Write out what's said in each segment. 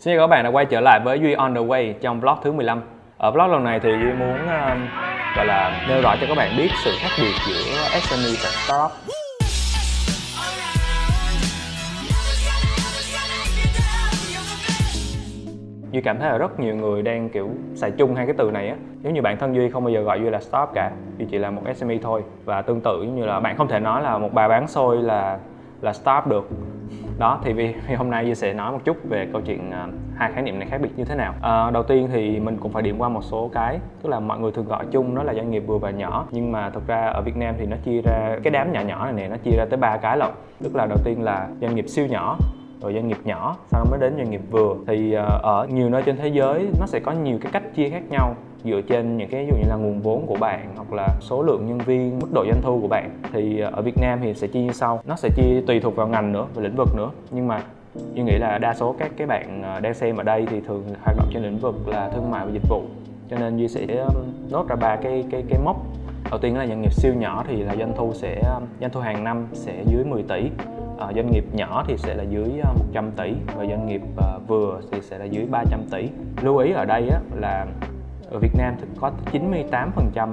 Xin chào các bạn đã quay trở lại với Duy on the way trong vlog thứ 15 Ở vlog lần này thì Duy muốn uh, gọi là nêu rõ cho các bạn biết sự khác biệt giữa SME và startup. Duy cảm thấy là rất nhiều người đang kiểu xài chung hai cái từ này á. Giống như bản thân Duy không bao giờ gọi Duy là startup cả Duy chỉ là một SME thôi. Và tương tự như là bạn không thể nói là một bà bán xôi là là startup được đó thì vì, vì hôm nay Duy sẽ nói một chút về câu chuyện uh, hai khái niệm này khác biệt như thế nào. Uh, đầu tiên thì mình cũng phải điểm qua một số cái tức là mọi người thường gọi chung đó là doanh nghiệp vừa và nhỏ. Nhưng mà thực ra ở Việt Nam thì nó chia ra cái đám nhỏ nhỏ này này nó chia ra tới ba cái lận. Tức là đầu tiên là doanh nghiệp siêu nhỏ rồi doanh nghiệp nhỏ, sau đó mới đến doanh nghiệp vừa. Thì ờ, ở nhiều nơi trên thế giới, nó sẽ có nhiều cái cách chia khác nhau, dựa trên những cái, ví dụ như là nguồn vốn của bạn hoặc là số lượng nhân viên, mức độ doanh thu của bạn. Thì ờ, ở Việt Nam thì sẽ chia như sau, nó sẽ chia tùy thuộc vào ngành nữa và lĩnh vực nữa. Nhưng mà tôi nghĩ là đa số các cái bạn ờ, đang xem ở đây thì thường hoạt động trên lĩnh vực là thương mại và dịch vụ. Cho nên Duy sẽ nốt ra ba cái cái cái mốc. Đầu tiên là doanh nghiệp siêu nhỏ thì là doanh thu sẽ doanh thu hàng năm sẽ dưới 10 tỷ à, doanh nghiệp nhỏ thì sẽ là dưới ờ, 100 tỷ và doanh nghiệp uh, vừa thì sẽ là dưới 300 tỷ. Lưu ý ở đây á, là ở Việt Nam thì có 98%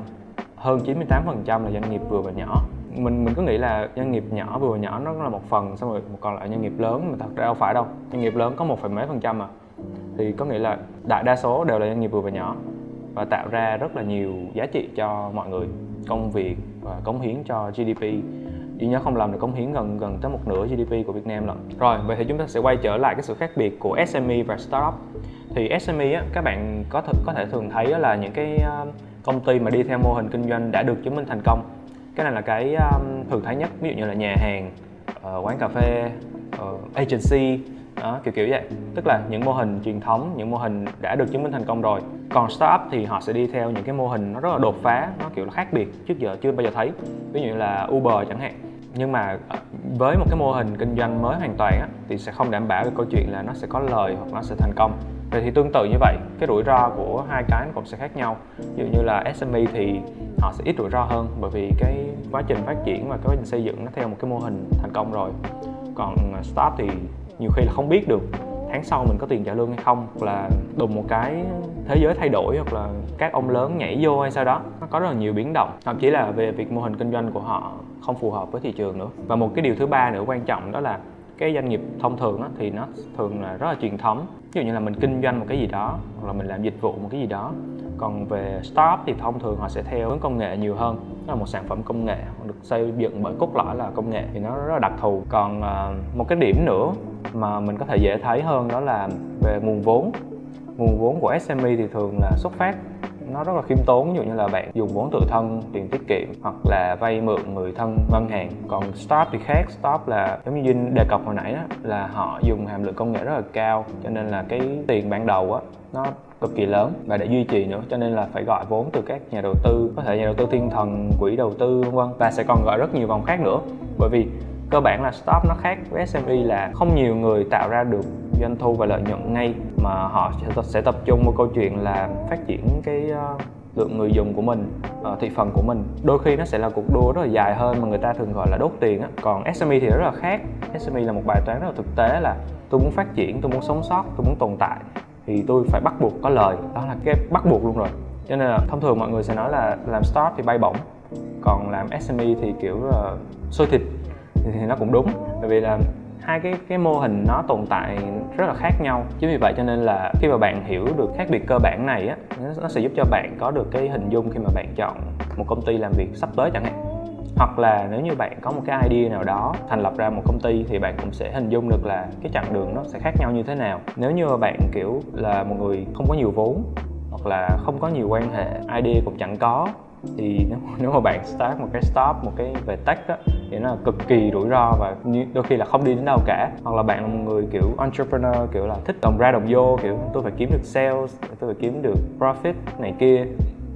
hơn 98% là doanh nghiệp vừa và nhỏ. Mình mình có nghĩ là doanh nghiệp nhỏ vừa và nhỏ nó là một phần xong rồi còn lại doanh nghiệp lớn mà thật ra đâu phải đâu. Doanh nghiệp lớn có một phần mấy phần trăm à. Thì có nghĩa là đại đa số đều là doanh nghiệp vừa và nhỏ và tạo ra rất là nhiều giá trị cho mọi người công việc và cống hiến cho GDP duy nhớ không lầm là cống hiến gần gần tới một nửa GDP của Việt Nam lận. Rồi vậy thì chúng ta sẽ quay trở lại cái sự khác biệt của SME và startup. Thì SME á, các bạn có th có thể thường thấy là những cái ờ, công ty mà đi theo mô hình kinh doanh đã được chứng minh thành công. Cái này là cái um, thường thấy nhất ví dụ như là nhà hàng uh, quán cà phê uh, agency đó kiểu kiểu vậy. Tức là những mô hình truyền thống những mô hình đã được chứng minh thành công rồi. Còn startup thì họ sẽ đi theo những cái mô hình nó rất là đột phá nó kiểu là khác biệt trước giờ chưa bao giờ thấy. Ví dụ như là uber chẳng hạn nhưng mà ờ, với một cái mô hình kinh doanh mới hoàn toàn á, thì sẽ không đảm bảo được câu chuyện là nó sẽ có lời hoặc nó sẽ thành công. Vậy thì tương tự như vậy cái rủi ro của hai cái nó cũng sẽ khác nhau. Ví dụ như là SME thì họ sẽ ít rủi ro hơn bởi vì cái quá trình phát triển và cái quá trình xây dựng nó theo một cái mô hình thành công rồi. Còn ờ, start thì nhiều khi là không biết được tháng sau mình có tiền trả lương hay không, hoặc là đùng một cái thế giới thay đổi, hoặc là các ông lớn nhảy vô hay sao đó. Nó có rất là nhiều biến động. Thậm chí là về việc mô hình kinh doanh của họ không phù hợp với thị trường nữa. Và một cái điều thứ ba nữa quan trọng đó là cái doanh nghiệp thông thường á, thì nó thường là rất là truyền thống. Ví dụ như là mình kinh doanh một cái gì đó hoặc là mình làm dịch vụ một cái gì đó. Còn về startup thì thông thường họ sẽ theo hướng công nghệ nhiều hơn. Nó là một sản phẩm công nghệ được xây dựng bởi cốt lõi là công nghệ thì nó rất là đặc thù. Còn uh, một cái điểm nữa mà mình có thể dễ thấy hơn đó là về nguồn vốn. Nguồn vốn của SME thì thường là xuất phát nó rất là khiêm tốn, ví dụ như là bạn dùng vốn tự thân, tiền tiết kiệm, hoặc là vay mượn người thân, ngân hàng. Còn stop thì khác stop là giống như dinh đề cập hồi nãy đó là họ dùng hàm lượng công nghệ rất là cao, cho nên là cái tiền ban đầu á, nó cực kỳ lớn và để duy trì nữa, cho nên là phải gọi vốn từ các nhà đầu tư, có thể nhà đầu tư thiên thần, quỹ đầu tư, vân vân. Và sẽ còn gọi rất nhiều vòng khác nữa, bởi vì cơ bản là stop nó khác với SME là không nhiều người tạo ra được doanh thu và lợi nhuận ngay mà họ sẽ tập trung vào câu chuyện là phát triển cái ờ, lượng người dùng của mình uh, thị phần của mình. Đôi khi nó sẽ là cuộc đua rất là dài hơn mà người ta thường gọi là đốt tiền á. Còn SME thì rất là khác. SME là một bài toán rất là thực tế là tôi muốn phát triển tôi muốn sống sót tôi muốn tồn tại thì tôi phải bắt buộc có lời. Đó là cái bắt buộc luôn rồi. Cho nên là thông thường mọi người sẽ nói là làm start thì bay bổng còn làm SME thì kiểu uh, sôi thịt thì nó cũng đúng. Bởi vì là hai cái cái mô hình nó tồn tại rất là khác nhau. Chính vì vậy cho nên là khi mà bạn hiểu được khác biệt cơ bản này á, nó sẽ giúp cho bạn có được cái hình dung khi mà bạn chọn một công ty làm việc sắp tới chẳng hạn. Hoặc là nếu như bạn có một cái idea nào đó thành lập ra một công ty thì bạn cũng sẽ hình dung được là cái chặng đường nó sẽ khác nhau như thế nào. Nếu như mà bạn, kiểu là, một người không có nhiều vốn hoặc là không có nhiều quan hệ, idea cũng chẳng có thì nếu, nếu mà bạn start một cái stop một cái về tech á thì nó là cực kỳ rủi ro và đôi khi là không đi đến đâu cả. Hoặc là bạn là một người kiểu entrepreneur kiểu là thích đồng ra đồng vô kiểu tôi phải kiếm được sales tôi phải kiếm được profit này kia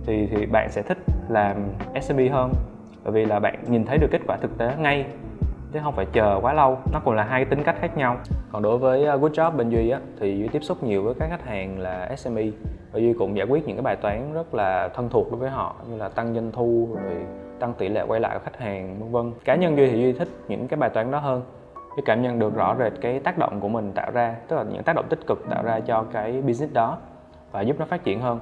thì thì bạn sẽ thích làm SME hơn. Bởi vì là bạn nhìn thấy được kết quả thực tế ngay chứ không phải chờ quá lâu. Nó còn là hai cái tính cách khác nhau. Còn đối với uh, Good Job bên Duy á, thì Duy tiếp xúc nhiều với các khách hàng là SME và Duy cũng giải quyết những cái bài toán rất là thân thuộc đối với họ, như là tăng doanh thu, rồi tăng tỷ lệ quay lại của khách hàng, vân vân. Cá nhân Duy thì Duy thích những cái bài toán đó hơn. Duy cảm nhận được rõ rệt cái tác động của mình tạo ra, tức là những tác động tích cực tạo ra cho cái business đó và giúp nó phát triển hơn.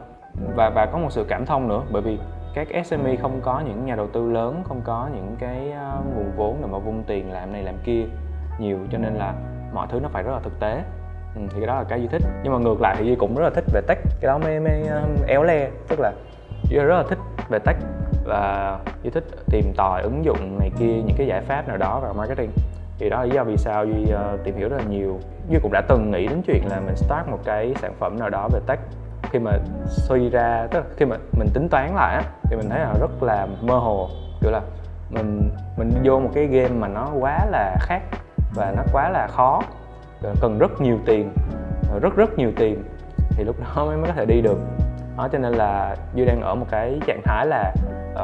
Và và có một sự cảm thông nữa, bởi vì các SME không có những nhà đầu tư lớn không có những cái ờ, nguồn vốn để mà vung tiền làm này làm kia nhiều cho nên là mọi thứ nó phải rất là thực tế. Ừ, thì cái đó là cái duy thích. Nhưng mà ngược lại thì duy cũng rất là thích về tech cái đó mới mới uh, éo le. Tức là duy rất là thích về tech và duy thích tìm tòi ứng dụng này kia những cái giải pháp nào đó vào marketing. Thì đó là lý do vì sao duy uh, tìm hiểu rất là nhiều. Duy cũng đã từng nghĩ đến chuyện là mình start một cái sản phẩm nào đó về tech khi mà suy ra tức là khi mà mình tính toán lại á thì mình thấy là rất là mơ hồ. Kiểu là mình mình vô một cái game mà nó quá là khác và nó quá là khó. Cần rất nhiều tiền rất rất nhiều tiền thì lúc đó mới mới có thể đi được. Đó cho nên là duy đang ở một cái trạng thái là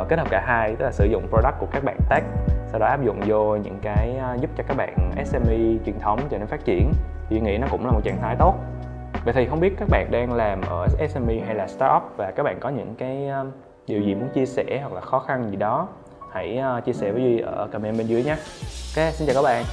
uh, kết hợp cả hai tức là sử dụng product của các bạn tech sau đó áp dụng vô những cái uh, giúp cho các bạn SME truyền thống cho nên phát triển. Thì nghĩ nó cũng là một trạng thái tốt vậy thì không biết các bạn đang làm ở SME hay là startup và các bạn có những cái um, điều gì muốn chia sẻ hoặc là khó khăn gì đó, hãy ờ, chia sẻ với duy ở comment bên dưới nhé. Ok, xin chào các bạn.